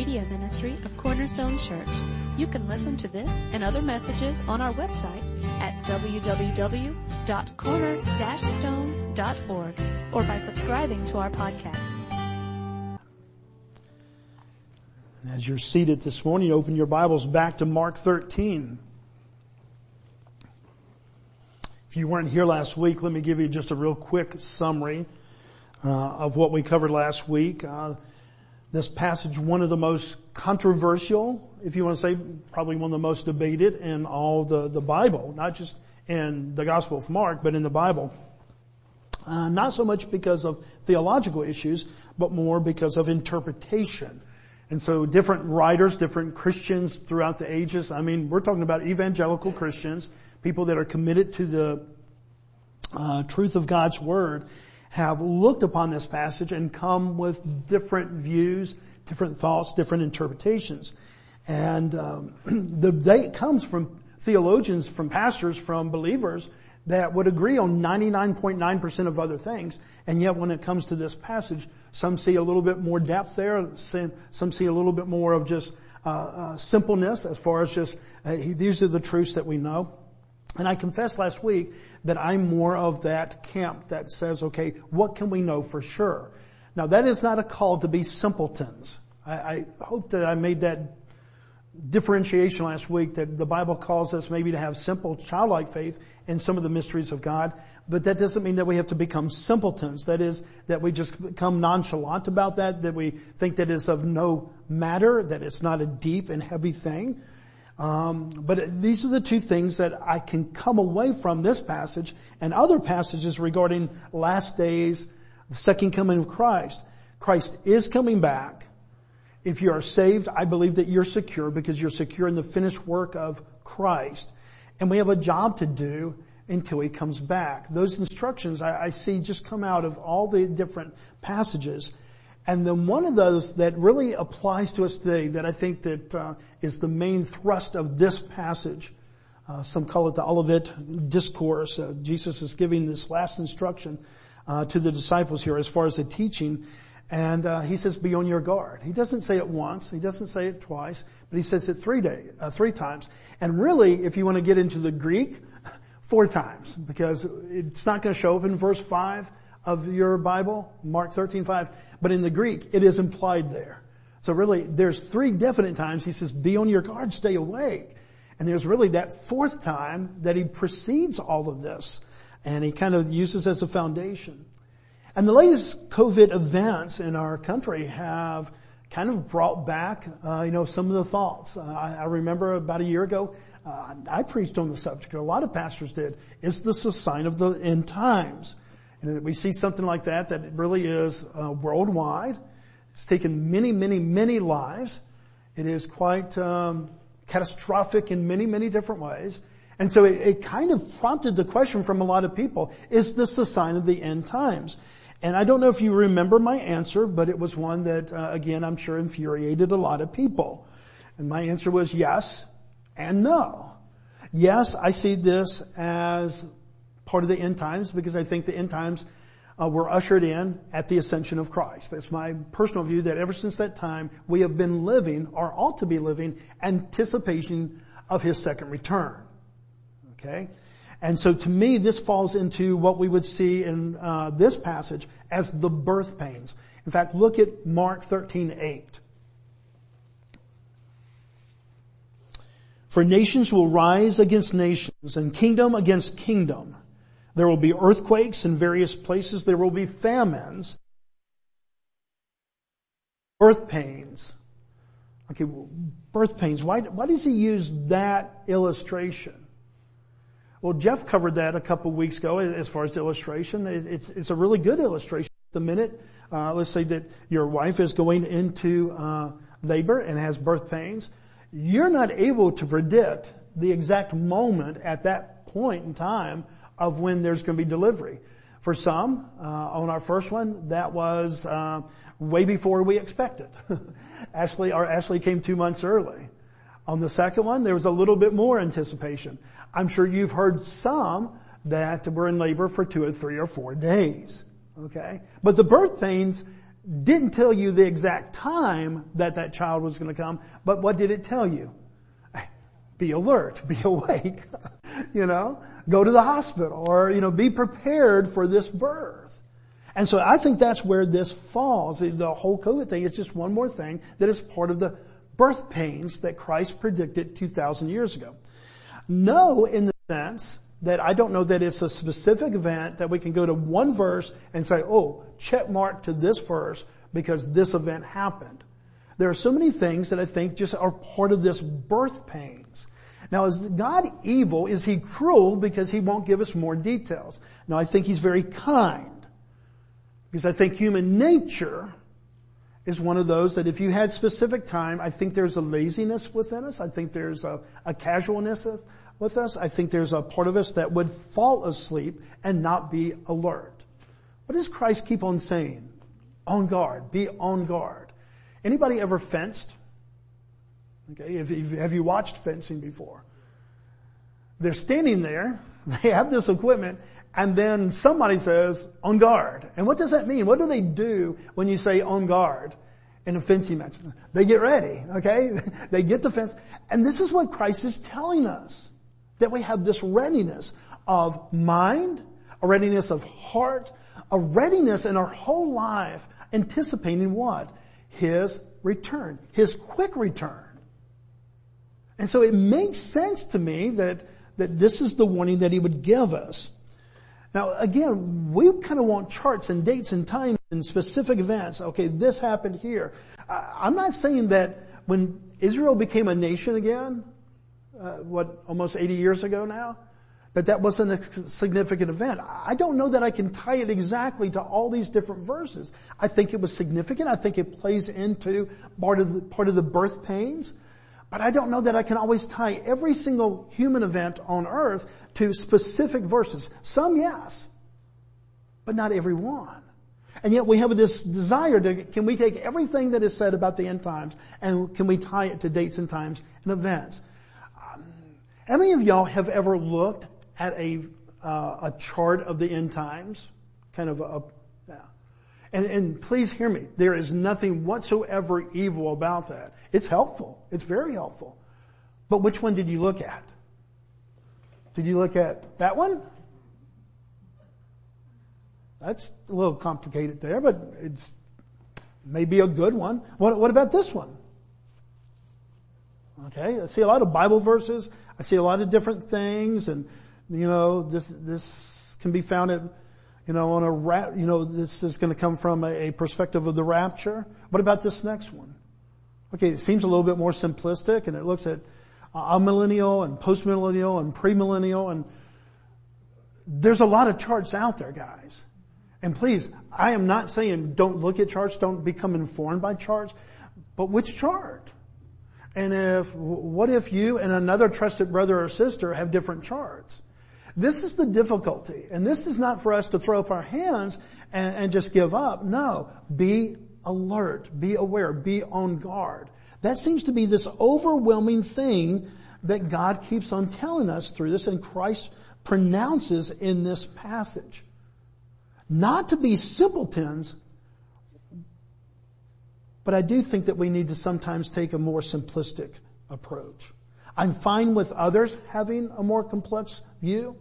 media ministry of Cornerstone Church. You can listen to this and other messages on our website at www.corner-stone.org or by subscribing to our podcast. As you're seated this morning, open your Bibles back to Mark 13. If you weren't here last week, let me give you just a real quick summary uh, of what we covered last week. Uh, this passage, one of the most controversial, if you want to say, probably one of the most debated in all the, the Bible, not just in the Gospel of Mark, but in the Bible. Uh, not so much because of theological issues, but more because of interpretation. And so different writers, different Christians throughout the ages, I mean, we're talking about evangelical Christians, people that are committed to the uh, truth of God's Word, have looked upon this passage and come with different views, different thoughts, different interpretations. And um, the date comes from theologians, from pastors, from believers that would agree on 99.9% of other things. And yet when it comes to this passage, some see a little bit more depth there, some see a little bit more of just uh, uh, simpleness as far as just, uh, these are the truths that we know. And I confessed last week that I'm more of that camp that says, okay, what can we know for sure? Now that is not a call to be simpletons. I, I hope that I made that differentiation last week that the Bible calls us maybe to have simple childlike faith in some of the mysteries of God, but that doesn't mean that we have to become simpletons. That is, that we just become nonchalant about that, that we think that it's of no matter, that it's not a deep and heavy thing. Um, but these are the two things that I can come away from this passage and other passages regarding last days, the second coming of Christ. Christ is coming back. If you are saved, I believe that you're secure because you're secure in the finished work of Christ. And we have a job to do until he comes back. Those instructions I, I see just come out of all the different passages. And then one of those that really applies to us today that I think that uh, is the main thrust of this passage, uh, some call it the Olivet Discourse. Uh, Jesus is giving this last instruction uh, to the disciples here as far as the teaching. And uh, he says, be on your guard. He doesn't say it once. He doesn't say it twice, but he says it three day, uh, three times. And really, if you want to get into the Greek, four times, because it's not going to show up in verse five of your Bible, Mark 13, 5, but in the Greek, it is implied there. So really, there's three definite times he says, be on your guard, stay awake. And there's really that fourth time that he precedes all of this. And he kind of uses as a foundation. And the latest COVID events in our country have kind of brought back, uh, you know, some of the thoughts. Uh, I, I, remember about a year ago, uh, I preached on the subject. A lot of pastors did. Is this a sign of the end times? And we see something like that that really is uh, worldwide. It's taken many, many, many lives. It is quite um, catastrophic in many, many different ways. And so it, it, kind of prompted the question from a lot of people, is this a sign of the end times? And I don't know if you remember my answer, but it was one that, uh, again, I'm sure infuriated a lot of people. And my answer was yes and no. Yes, I see this as part of the end times because I think the end times uh, were ushered in at the ascension of Christ. That's my personal view that ever since that time we have been living or ought to be living anticipation of his second return. Okay? And so to me this falls into what we would see in uh, this passage as the birth pains. In fact, look at Mark 13, 8. For nations will rise against nations and kingdom against kingdom. There will be earthquakes in various places. There will be famines. Birth pains. Okay, birth pains. Why, why does he use that illustration? Well, Jeff covered that a couple of weeks ago as far as the illustration. It's, it's a really good illustration. The minute, uh, let's say that your wife is going into uh, labor and has birth pains, you're not able to predict the exact moment at that point in time of when there's going to be delivery. For some, uh, on our first one, that was uh, way before we expected. Ashley, our Ashley came two months early. On the second one, there was a little bit more anticipation. I'm sure you've heard some that were in labor for two or three or four days. Okay? But the birth pains didn't tell you the exact time that that child was going to come, but what did it tell you? Be alert, be awake, you know, go to the hospital or, you know, be prepared for this birth. And so I think that's where this falls. The whole COVID thing is just one more thing that is part of the birth pains that Christ predicted 2,000 years ago. No, in the sense that I don't know that it's a specific event that we can go to one verse and say, oh, check mark to this verse because this event happened. There are so many things that I think just are part of this birth pains. Now is God evil? Is he cruel because he won't give us more details? No, I think he's very kind. Because I think human nature is one of those that if you had specific time, I think there's a laziness within us. I think there's a, a casualness with us. I think there's a part of us that would fall asleep and not be alert. What does Christ keep on saying? On guard. Be on guard. Anybody ever fenced? Okay, have you watched fencing before? They're standing there, they have this equipment, and then somebody says, on guard. And what does that mean? What do they do when you say on guard? In a fencing match? They get ready, okay? they get the fence. And this is what Christ is telling us that we have this readiness of mind, a readiness of heart, a readiness in our whole life anticipating what? His return, His quick return. And so it makes sense to me that, that this is the warning that He would give us. Now again, we kind of want charts and dates and times and specific events. Okay, this happened here. I'm not saying that when Israel became a nation again, uh, what, almost 80 years ago now, that that wasn't a significant event. I don't know that I can tie it exactly to all these different verses. I think it was significant. I think it plays into part of the, part of the birth pains. But I don't know that I can always tie every single human event on earth to specific verses. Some yes, but not every one. And yet we have this desire to, can we take everything that is said about the end times and can we tie it to dates and times and events? Um, how many of y'all have ever looked at a, uh, a chart of the end times? Kind of a, yeah. And, and please hear me. There is nothing whatsoever evil about that. It's helpful. It's very helpful. But which one did you look at? Did you look at that one? That's a little complicated there, but it's maybe a good one. What, what about this one? Okay, I see a lot of Bible verses. I see a lot of different things, and you know, this this can be found at, you know, on a ra- you know, this is going to come from a, a perspective of the rapture. What about this next one? Okay, it seems a little bit more simplistic, and it looks at a millennial and postmillennial and premillennial, and there's a lot of charts out there, guys. And please, I am not saying don't look at charts, don't become informed by charts, but which chart? And if, what if you and another trusted brother or sister have different charts? This is the difficulty. And this is not for us to throw up our hands and, and just give up. No. Be alert. Be aware. Be on guard. That seems to be this overwhelming thing that God keeps on telling us through this and Christ pronounces in this passage. Not to be simpletons, but I do think that we need to sometimes take a more simplistic approach. I'm fine with others having a more complex view.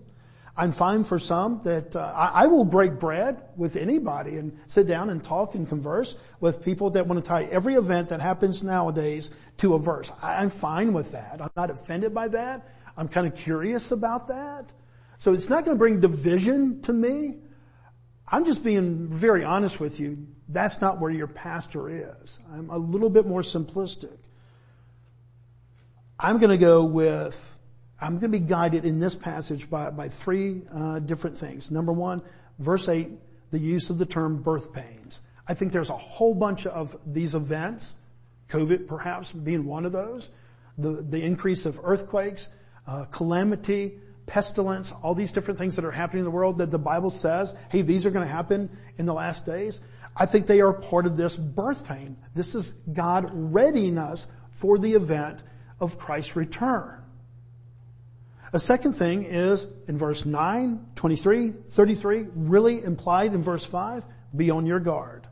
I'm fine for some that uh, I, I, will break bread with anybody and sit down and talk and converse with people that want to tie every event that happens nowadays to a verse. I, I'm fine with that. I'm not offended by that. I'm kind of curious about that. So it's not going to bring division to me. I'm just being very honest with you. That's not where your pastor is. I'm a little bit more simplistic. I'm going to go with, I'm going to be guided in this passage by, by three uh, different things. Number one, verse 8, the use of the term birth pains. I think there's a whole bunch of these events, COVID perhaps being one of those, the, the increase of earthquakes, uh, calamity, pestilence, all these different things that are happening in the world that the Bible says, hey, these are going to happen in the last days. I think they are part of this birth pain. This is God readying us for the event of Christ's return. A second thing is in verse 9, 23, 33, really implied in verse 5, be on your guard.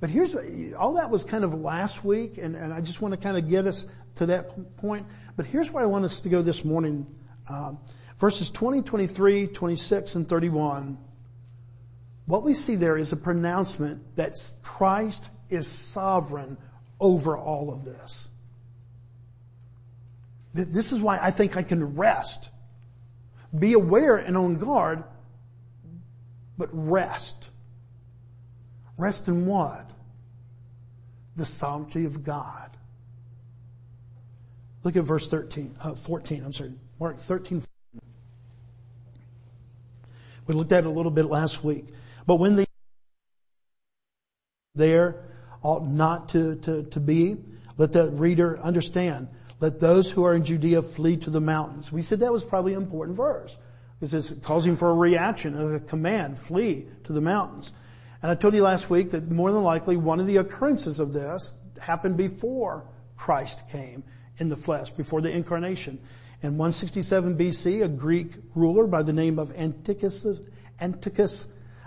But here's, all that was kind of last week and, and I just want to kind of get us to that point. But here's where I want us to go this morning. Um, verses 20, 23, 26, and 31. What we see there is a pronouncement that Christ is sovereign over all of this. This is why I think I can rest. Be aware and on guard, but rest. Rest in what? The sovereignty of God. Look at verse 13, uh, 14, I'm sorry, Mark 13. We looked at it a little bit last week. But when the there ought not to, to, to be, let the reader understand. Let those who are in Judea flee to the mountains. We said that was probably an important verse because it's causing for a reaction, a command, flee to the mountains. And I told you last week that more than likely one of the occurrences of this happened before Christ came in the flesh, before the incarnation. In 167 BC, a Greek ruler by the name of Antiochus, Antiochus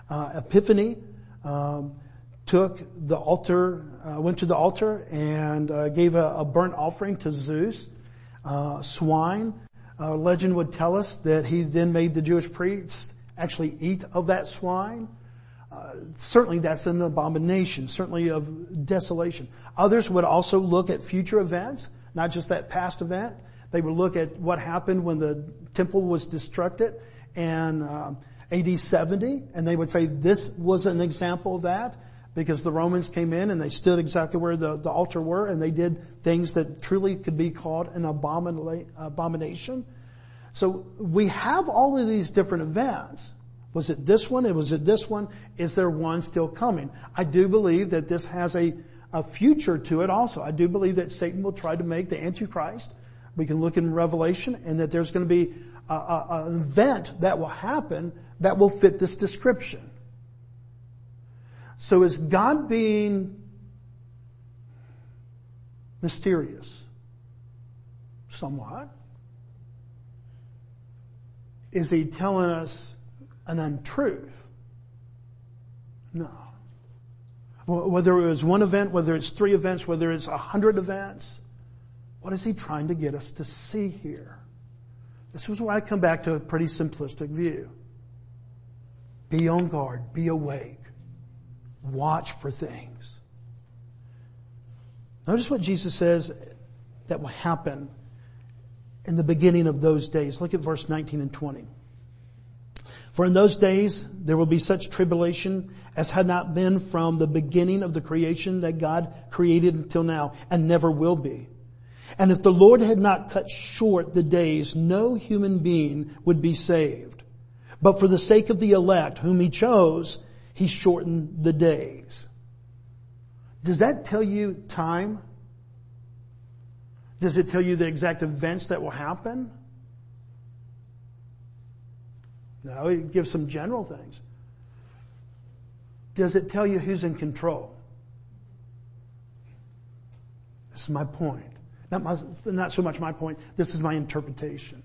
uh, Epiphanes um, took the altar, uh, went to the altar and uh, gave a, a, burnt offering to Zeus, uh, swine. Uh, legend would tell us that he then made the Jewish priests actually eat of that swine. Uh, certainly that's an abomination, certainly of desolation. Others would also look at future events, not just that past event. They would look at what happened when the temple was destructed and uh, AD 70, and they would say this was an example of that because the Romans came in and they stood exactly where the, the altar were and they did things that truly could be called an abomination. So we have all of these different events. Was it this one? Was it this one? Is there one still coming? I do believe that this has a, a future to it also. I do believe that Satan will try to make the Antichrist. We can look in Revelation and that there's going to be an event that will happen that will fit this description. So is God being mysterious? Somewhat. Is he telling us an untruth? No. Whether it was one event, whether it's three events, whether it's a hundred events, what is he trying to get us to see here? This is where I come back to a pretty simplistic view. Be on guard. Be awake. Watch for things. Notice what Jesus says that will happen in the beginning of those days. Look at verse 19 and 20. For in those days there will be such tribulation as had not been from the beginning of the creation that God created until now and never will be. And if the Lord had not cut short the days, no human being would be saved. But for the sake of the elect whom he chose, he shortened the days. Does that tell you time? Does it tell you the exact events that will happen? No, it gives some general things. Does it tell you who's in control? This is my point. Not, my, not so much my point, this is my interpretation.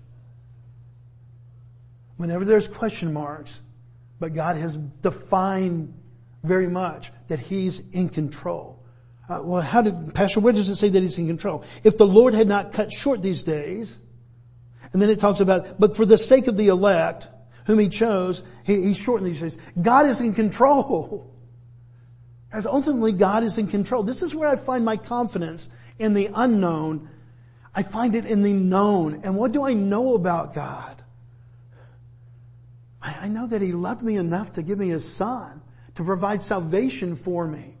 Whenever there's question marks, but God has defined very much that He's in control. Uh, well, how did, Pastor, where does it say that He's in control? If the Lord had not cut short these days, and then it talks about, but for the sake of the elect, whom He chose, He, he shortened these days. God is in control. As ultimately God is in control. This is where I find my confidence in the unknown. I find it in the known. And what do I know about God? I, know that He loved me enough to give me His Son to provide salvation for me.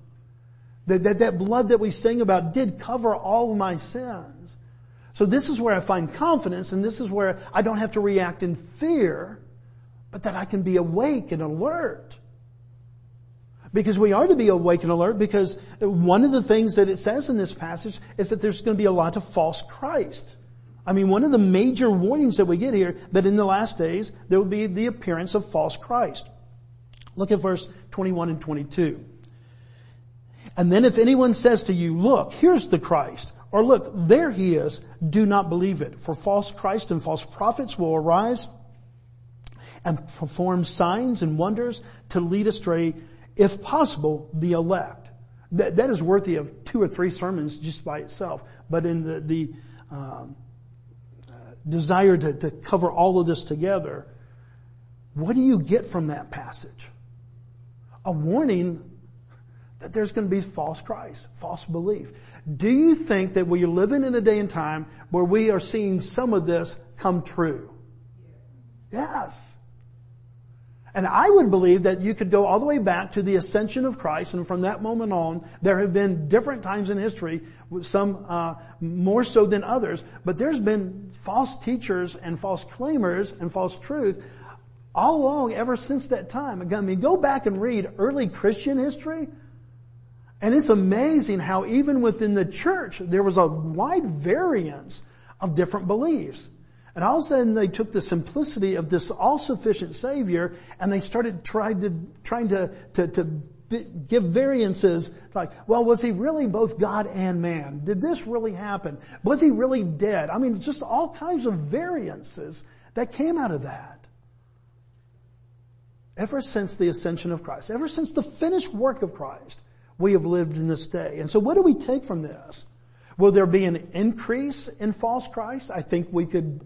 That, that, that blood that we sing about did cover all my sins. So this is where I find confidence and this is where I don't have to react in fear, but that I can be awake and alert. Because we are to be awake and alert because one of the things that it says in this passage is that there's going to be a lot of false Christ. I mean, one of the major warnings that we get here, that in the last days, there will be the appearance of false Christ. Look at verse 21 and 22. And then if anyone says to you, look, here's the Christ, or look, there he is, do not believe it. For false Christ and false prophets will arise and perform signs and wonders to lead astray, if possible, the elect. That, that is worthy of two or three sermons just by itself. But in the, the um, desire to, to cover all of this together, what do you get from that passage? A warning that there's going to be false Christ, false belief. Do you think that we are living in a day and time where we are seeing some of this come true? Yes. And I would believe that you could go all the way back to the ascension of Christ, and from that moment on, there have been different times in history, some uh, more so than others, but there's been false teachers and false claimers and false truth all along ever since that time. Again, I mean, go back and read early Christian history, and it's amazing how even within the church, there was a wide variance of different beliefs. And all of a sudden they took the simplicity of this all-sufficient Savior and they started trying to, trying to, to, to give variances like, well, was he really both God and man? Did this really happen? Was he really dead? I mean, just all kinds of variances that came out of that. Ever since the ascension of Christ, ever since the finished work of Christ, we have lived in this day. And so what do we take from this? Will there be an increase in false Christ? I think we could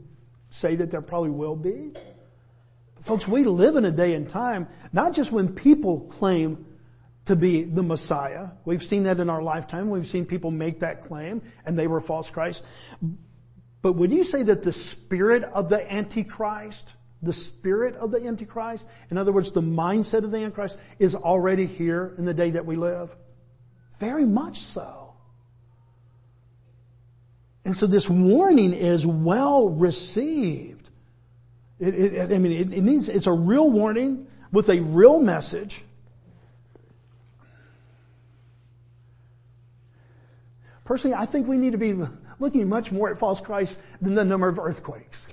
say that there probably will be. Folks, we live in a day and time, not just when people claim to be the Messiah. We've seen that in our lifetime. We've seen people make that claim and they were false Christ. But would you say that the spirit of the Antichrist, the spirit of the Antichrist, in other words, the mindset of the Antichrist is already here in the day that we live? Very much so. And so this warning is well received. It, it, I mean, it, it needs, it's a real warning with a real message. Personally, I think we need to be looking much more at false Christ than the number of earthquakes.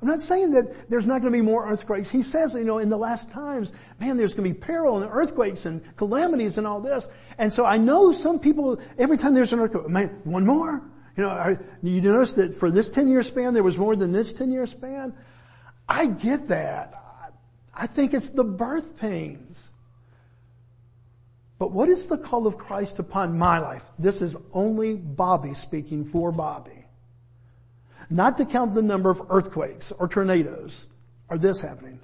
I'm not saying that there's not going to be more earthquakes. He says, you know, in the last times, man, there's going to be peril and earthquakes and calamities and all this. And so I know some people, every time there's an earthquake, man, one more? You know, are, you notice that for this 10 year span, there was more than this 10 year span? I get that. I think it's the birth pains. But what is the call of Christ upon my life? This is only Bobby speaking for Bobby. Not to count the number of earthquakes or tornadoes or this happening,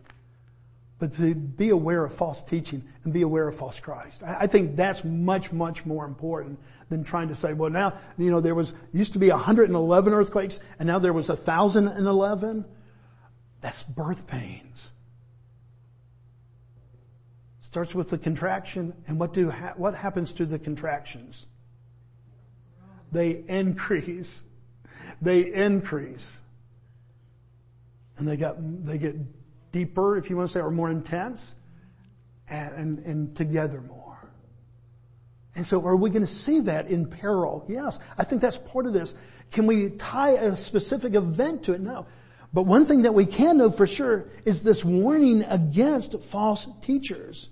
but to be aware of false teaching and be aware of false Christ. I think that's much, much more important than trying to say, well now, you know, there was, used to be 111 earthquakes and now there was 1,011. That's birth pains. Starts with the contraction and what do, what happens to the contractions? They increase they increase. And they got, they get deeper, if you want to say, or more intense, and, and, and together more. And so are we going to see that in peril? Yes. I think that's part of this. Can we tie a specific event to it? No. But one thing that we can know for sure is this warning against false teachers.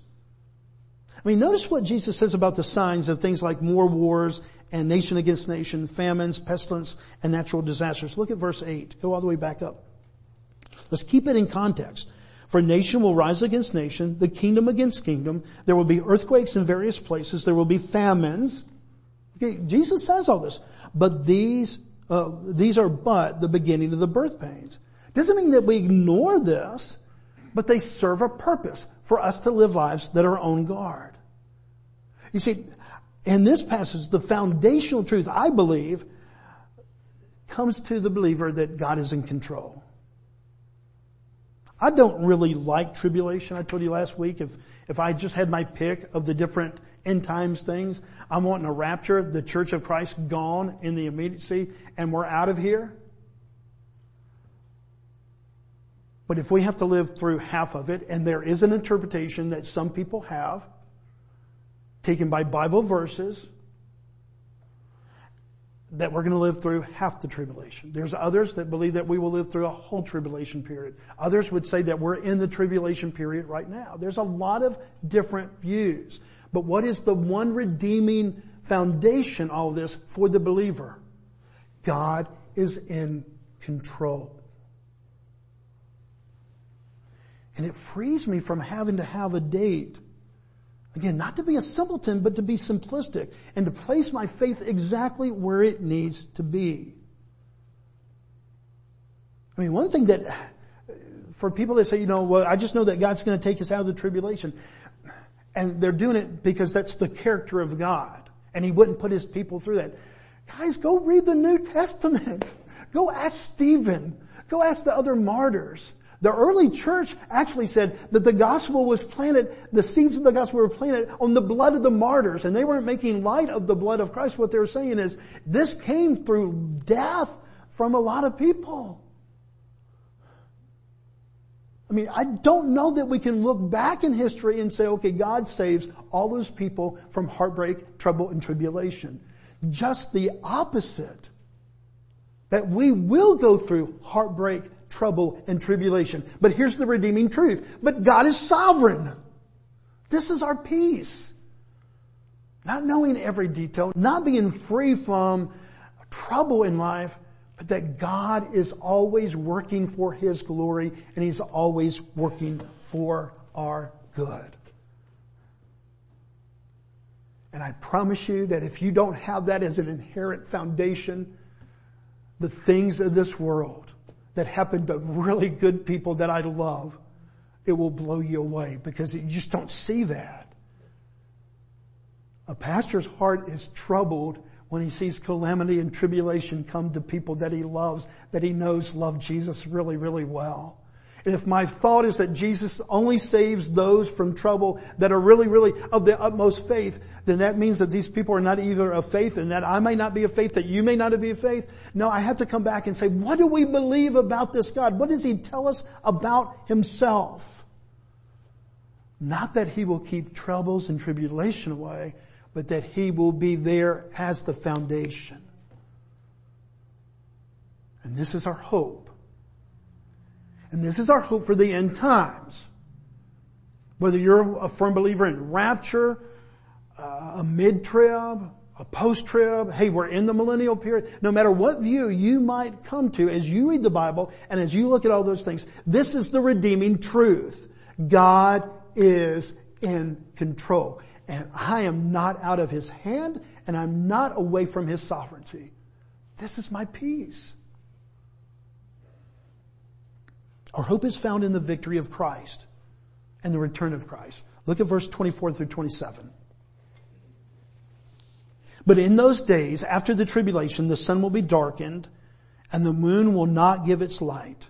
I mean, notice what Jesus says about the signs of things like more wars and nation against nation, famines, pestilence, and natural disasters. Look at verse 8. Go all the way back up. Let's keep it in context. For nation will rise against nation, the kingdom against kingdom. There will be earthquakes in various places. There will be famines. Okay, Jesus says all this. But these, uh, these are but the beginning of the birth pains. Doesn't mean that we ignore this, but they serve a purpose for us to live lives that are on guard. You see, in this passage, the foundational truth, I believe, comes to the believer that God is in control. I don't really like tribulation. I told you last week, if, if I just had my pick of the different end times things, I'm wanting a rapture, the church of Christ gone in the immediacy, and we're out of here. But if we have to live through half of it, and there is an interpretation that some people have, taken by Bible verses, that we're going to live through half the tribulation. There's others that believe that we will live through a whole tribulation period. Others would say that we're in the tribulation period right now. There's a lot of different views. But what is the one redeeming foundation all this for the believer? God is in control. And it frees me from having to have a date Again, not to be a simpleton, but to be simplistic and to place my faith exactly where it needs to be. I mean, one thing that, for people that say, you know, well, I just know that God's going to take us out of the tribulation. And they're doing it because that's the character of God. And He wouldn't put His people through that. Guys, go read the New Testament. Go ask Stephen. Go ask the other martyrs. The early church actually said that the gospel was planted, the seeds of the gospel were planted on the blood of the martyrs, and they weren't making light of the blood of Christ. What they were saying is, this came through death from a lot of people. I mean, I don't know that we can look back in history and say, okay, God saves all those people from heartbreak, trouble, and tribulation. Just the opposite. That we will go through heartbreak, trouble, and tribulation. But here's the redeeming truth. But God is sovereign. This is our peace. Not knowing every detail, not being free from trouble in life, but that God is always working for His glory and He's always working for our good. And I promise you that if you don't have that as an inherent foundation, the things of this world that happen to really good people that I love, it will blow you away because you just don't see that. A pastor's heart is troubled when he sees calamity and tribulation come to people that he loves, that he knows love Jesus really, really well. If my thought is that Jesus only saves those from trouble that are really, really of the utmost faith, then that means that these people are not either of faith and that I may not be of faith, that you may not be of faith. No, I have to come back and say, what do we believe about this God? What does He tell us about Himself? Not that He will keep troubles and tribulation away, but that He will be there as the foundation. And this is our hope. And this is our hope for the end times. Whether you're a firm believer in rapture, uh, a mid-trib, a post-trib, hey, we're in the millennial period. No matter what view you might come to as you read the Bible and as you look at all those things, this is the redeeming truth. God is in control. And I am not out of His hand and I'm not away from His sovereignty. This is my peace. Our hope is found in the victory of Christ and the return of Christ. Look at verse 24 through 27. But in those days, after the tribulation, the sun will be darkened and the moon will not give its light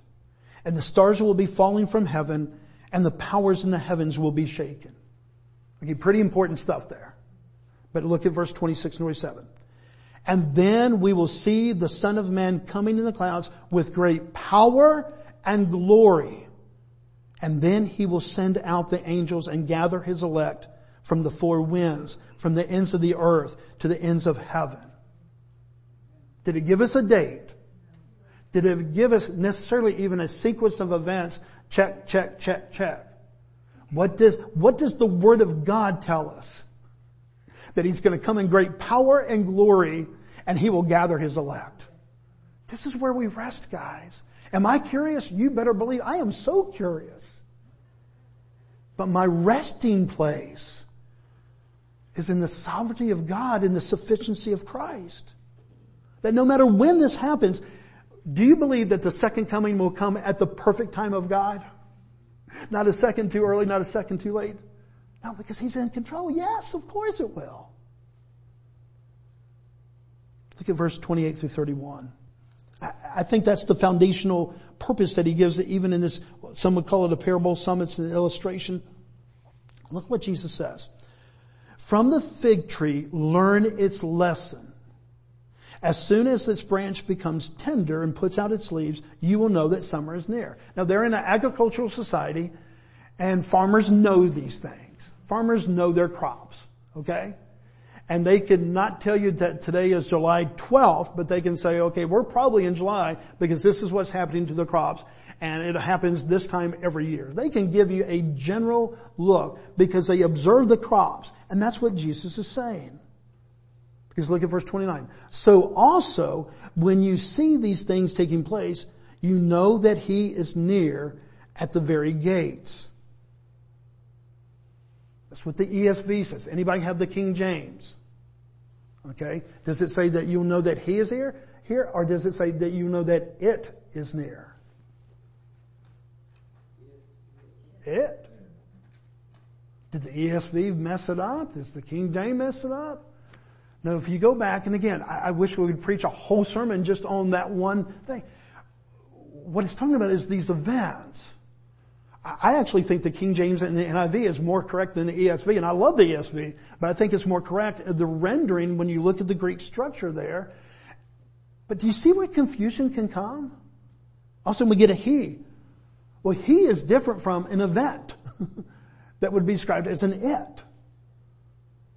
and the stars will be falling from heaven and the powers in the heavens will be shaken. Okay, pretty important stuff there. But look at verse 26 and 27. And then we will see the Son of Man coming in the clouds with great power and glory. And then he will send out the angels and gather his elect from the four winds, from the ends of the earth to the ends of heaven. Did it give us a date? Did it give us necessarily even a sequence of events? Check, check, check, check. What does, what does the Word of God tell us? That He's going to come in great power and glory and He will gather His elect. This is where we rest, guys. Am I curious? You better believe I am so curious. But my resting place is in the sovereignty of God and the sufficiency of Christ. That no matter when this happens, do you believe that the second coming will come at the perfect time of God? Not a second too early, not a second too late. No, because He's in control. Yes, of course it will. Look at verse 28 through 31. I think that's the foundational purpose that he gives even in this, some would call it a parable, some it's an illustration. Look what Jesus says. From the fig tree, learn its lesson. As soon as this branch becomes tender and puts out its leaves, you will know that summer is near. Now they're in an agricultural society and farmers know these things. Farmers know their crops, okay? And they can not tell you that today is July 12th, but they can say, okay, we're probably in July because this is what's happening to the crops and it happens this time every year. They can give you a general look because they observe the crops and that's what Jesus is saying. Because look at verse 29. So also, when you see these things taking place, you know that he is near at the very gates. That's what the ESV says. Anybody have the King James? Okay. Does it say that you'll know that he is here, here, or does it say that you know that it is near? It. Did the ESV mess it up? Does the King James mess it up? No, if you go back, and again, I, I wish we could preach a whole sermon just on that one thing. What it's talking about is these events. I actually think the King James and the NIV is more correct than the ESV, and I love the ESV, but I think it's more correct. The rendering, when you look at the Greek structure there, but do you see where confusion can come? Also, we get a he. Well, he is different from an event that would be described as an it.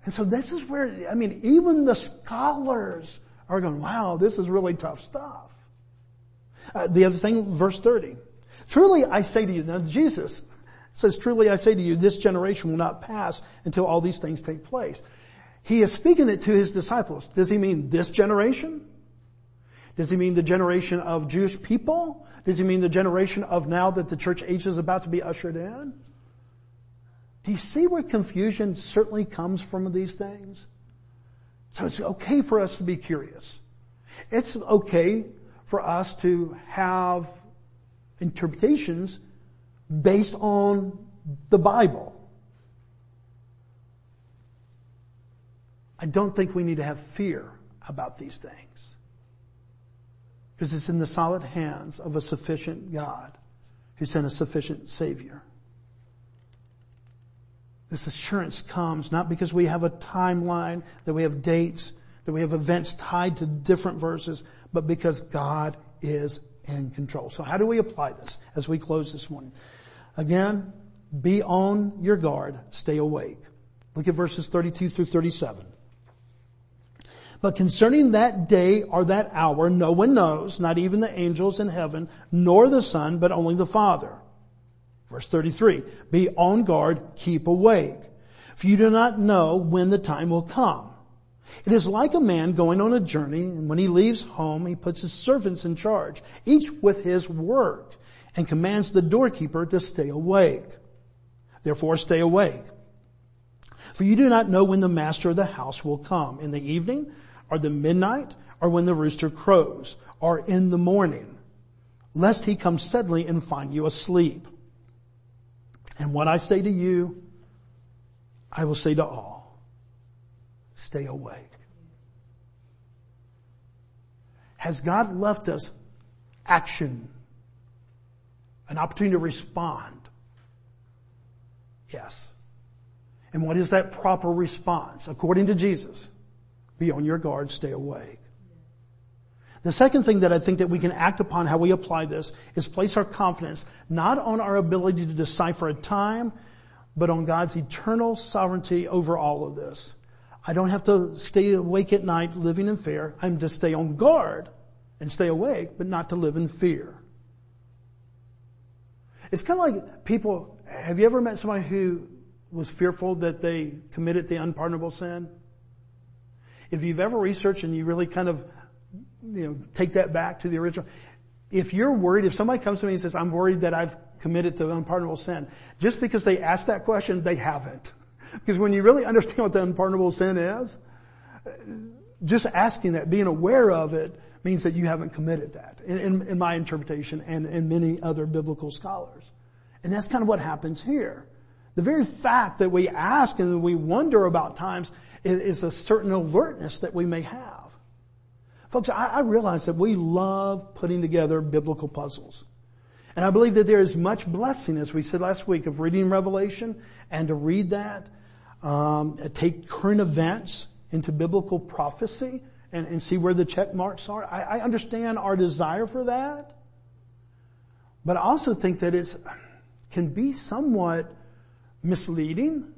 And so this is where, I mean, even the scholars are going, wow, this is really tough stuff. Uh, the other thing, verse 30. Truly I say to you, now Jesus says, truly I say to you, this generation will not pass until all these things take place. He is speaking it to his disciples. Does he mean this generation? Does he mean the generation of Jewish people? Does he mean the generation of now that the church age is about to be ushered in? Do you see where confusion certainly comes from these things? So it's okay for us to be curious. It's okay for us to have interpretations based on the Bible. I don't think we need to have fear about these things. Because it's in the solid hands of a sufficient God who sent a sufficient Savior. This assurance comes not because we have a timeline, that we have dates, that we have events tied to different verses, but because God is in control. So how do we apply this as we close this morning? Again, be on your guard, stay awake. Look at verses 32 through 37. But concerning that day or that hour, no one knows, not even the angels in heaven, nor the Son, but only the Father. Verse 33, be on guard, keep awake. For you do not know when the time will come. It is like a man going on a journey and when he leaves home, he puts his servants in charge, each with his work and commands the doorkeeper to stay awake. Therefore stay awake. For you do not know when the master of the house will come, in the evening, or the midnight, or when the rooster crows, or in the morning, lest he come suddenly and find you asleep. And what I say to you, I will say to all. Stay awake. Has God left us action? An opportunity to respond? Yes. And what is that proper response? According to Jesus, be on your guard, stay awake. The second thing that I think that we can act upon how we apply this is place our confidence not on our ability to decipher a time, but on God's eternal sovereignty over all of this. I don't have to stay awake at night living in fear. I'm to stay on guard and stay awake, but not to live in fear. It's kind of like people, have you ever met somebody who was fearful that they committed the unpardonable sin? If you've ever researched and you really kind of you know, take that back to the original. If you're worried, if somebody comes to me and says, I'm worried that I've committed the unpardonable sin, just because they ask that question, they haven't. Because when you really understand what the unpardonable sin is, just asking that, being aware of it, means that you haven't committed that, in, in, in my interpretation and in many other biblical scholars. And that's kind of what happens here. The very fact that we ask and we wonder about times is, a certain alertness that we may have. Folks, I, I realize that we love putting together biblical puzzles. And I believe that there is much blessing, as we said last week, of reading Revelation and to read that, um, take current events into biblical prophecy and, and see where the check marks are. I, I understand our desire for that, but I also think that it can be somewhat misleading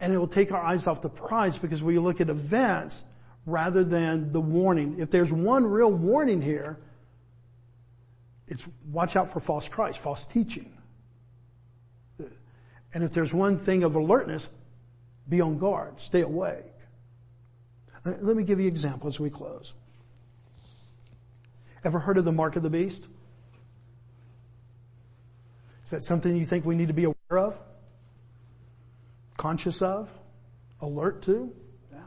and it will take our eyes off the prize because we look at events rather than the warning. If there's one real warning here, it's watch out for false Christ, false teaching. And if there's one thing of alertness, be on guard, stay awake. Uh, let me give you an example as we close. Ever heard of the mark of the beast? Is that something you think we need to be aware of? conscious of, alert to. Yeah.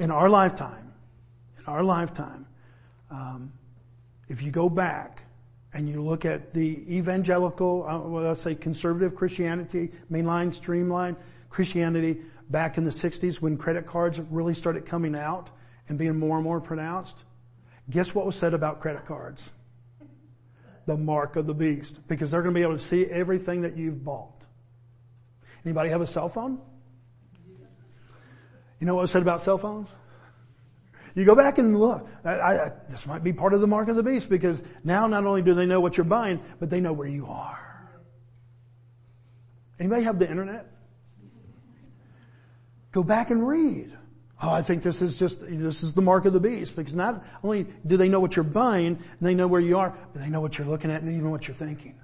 In our lifetime, in our lifetime, um, if you go back and you look at the evangelical, uh, well, let's say conservative Christianity, mainline, streamline Christianity back in the 60s when credit cards really started coming out and being more and more pronounced, guess what was said about credit cards? The mark of the beast. Because they're going to be able to see everything that you've bought. Anybody have a cell phone? You know what was said about cell phones? You go back and look. I, I, this might be part of the mark of the beast because now not only do they know what you're buying, but they know where you are. Anybody have the internet? Go back and read. Oh, I think this is just, this is the mark of the beast because not only do they know what you're buying they know where you are, but they know what you're looking at and even what you're thinking.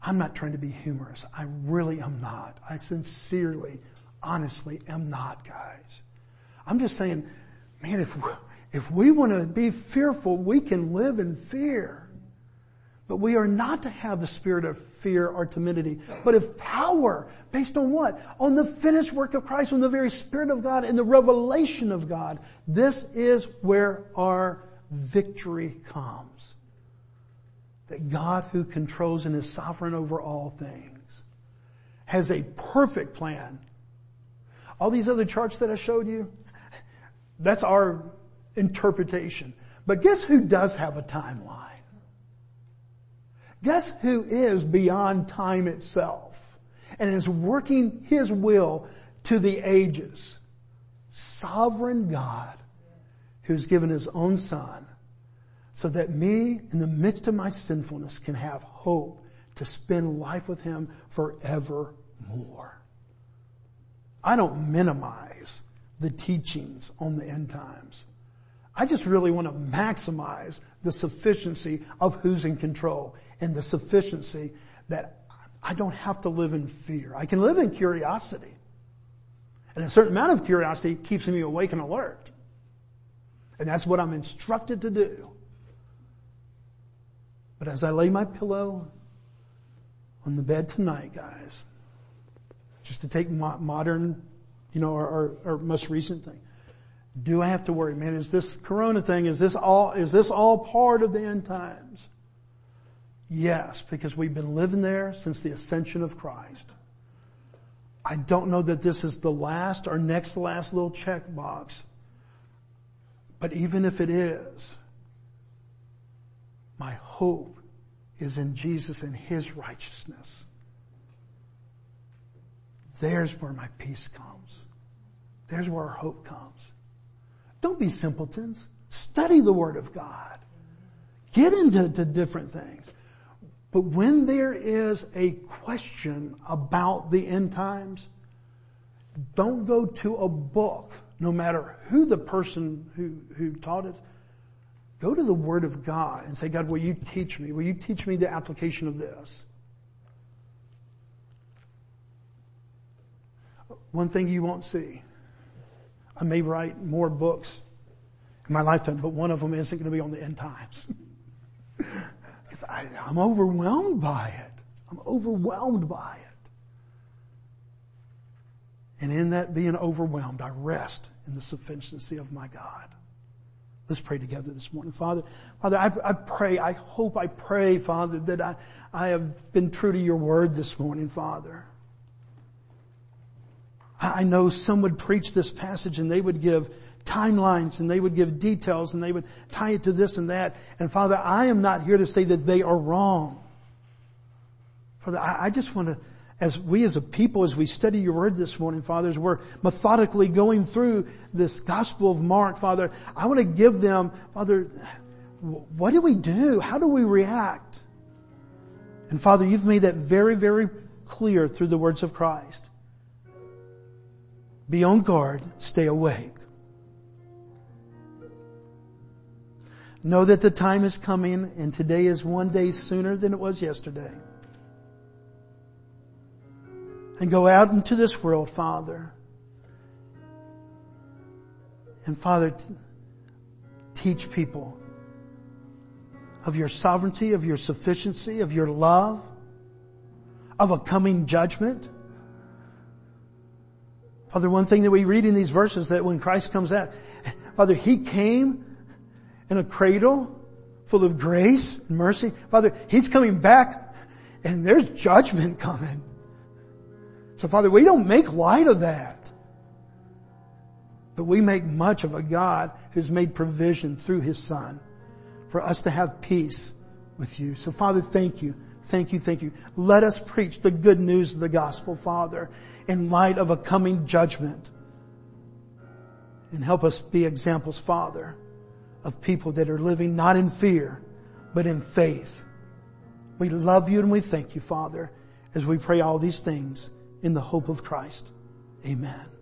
I'm not trying to be humorous. I really am not. I sincerely, honestly am not, guys. I'm just saying, man, if, if we want to be fearful, we can live in fear. But we are not to have the spirit of fear or timidity, but of power. Based on what? On the finished work of Christ, on the very Spirit of God and the revelation of God. This is where our victory comes. That God who controls and is sovereign over all things has a perfect plan. All these other charts that I showed you, that's our interpretation. But guess who does have a timeline? Guess who is beyond time itself and is working His will to the ages? Sovereign God who's given His own Son so that me in the midst of my sinfulness can have hope to spend life with Him forevermore. I don't minimize the teachings on the end times. I just really want to maximize the sufficiency of who's in control and the sufficiency that I don't have to live in fear. I can live in curiosity. And a certain amount of curiosity keeps me awake and alert. And that's what I'm instructed to do. But as I lay my pillow on the bed tonight, guys, just to take modern, you know, our, our, our most recent thing, do I have to worry, man, is this corona thing, is this all, is this all part of the end times? Yes, because we've been living there since the ascension of Christ. I don't know that this is the last or next to last little check box. But even if it is, my hope is in Jesus and His righteousness. There's where my peace comes. There's where our hope comes. Don't be simpletons. Study the Word of God. Get into different things. But when there is a question about the end times, don't go to a book, no matter who the person who, who taught it. Go to the Word of God and say, God, will you teach me? Will you teach me the application of this? One thing you won't see I may write more books in my lifetime, but one of them isn't going to be on the end times. Because I'm overwhelmed by it. I'm overwhelmed by it. And in that being overwhelmed, I rest in the sufficiency of my God. Let's pray together this morning. Father, Father, I, I, pray, I hope, I pray, Father, that I, I have been true to your word this morning, Father. I know some would preach this passage and they would give timelines and they would give details and they would tie it to this and that. And Father, I am not here to say that they are wrong. Father, I, just want to, as we as a people, as we study your word this morning, Father, as we're methodically going through this gospel of Mark, Father, I want to give them, Father, what do we do? How do we react? And Father, you've made that very, very clear through the words of Christ. Be on guard, stay awake. Know that the time is coming and today is one day sooner than it was yesterday. And go out into this world, Father. And Father, teach people of your sovereignty, of your sufficiency, of your love, of a coming judgment. Father, one thing that we read in these verses that when Christ comes out, Father, He came in a cradle full of grace and mercy. Father, He's coming back and there's judgment coming. So Father, we don't make light of that. But we make much of a God who's made provision through His Son for us to have peace with you. So Father, thank you. Thank you, thank you. Let us preach the good news of the gospel, Father, in light of a coming judgment. And help us be examples, Father, of people that are living not in fear, but in faith. We love you and we thank you, Father, as we pray all these things in the hope of Christ. Amen.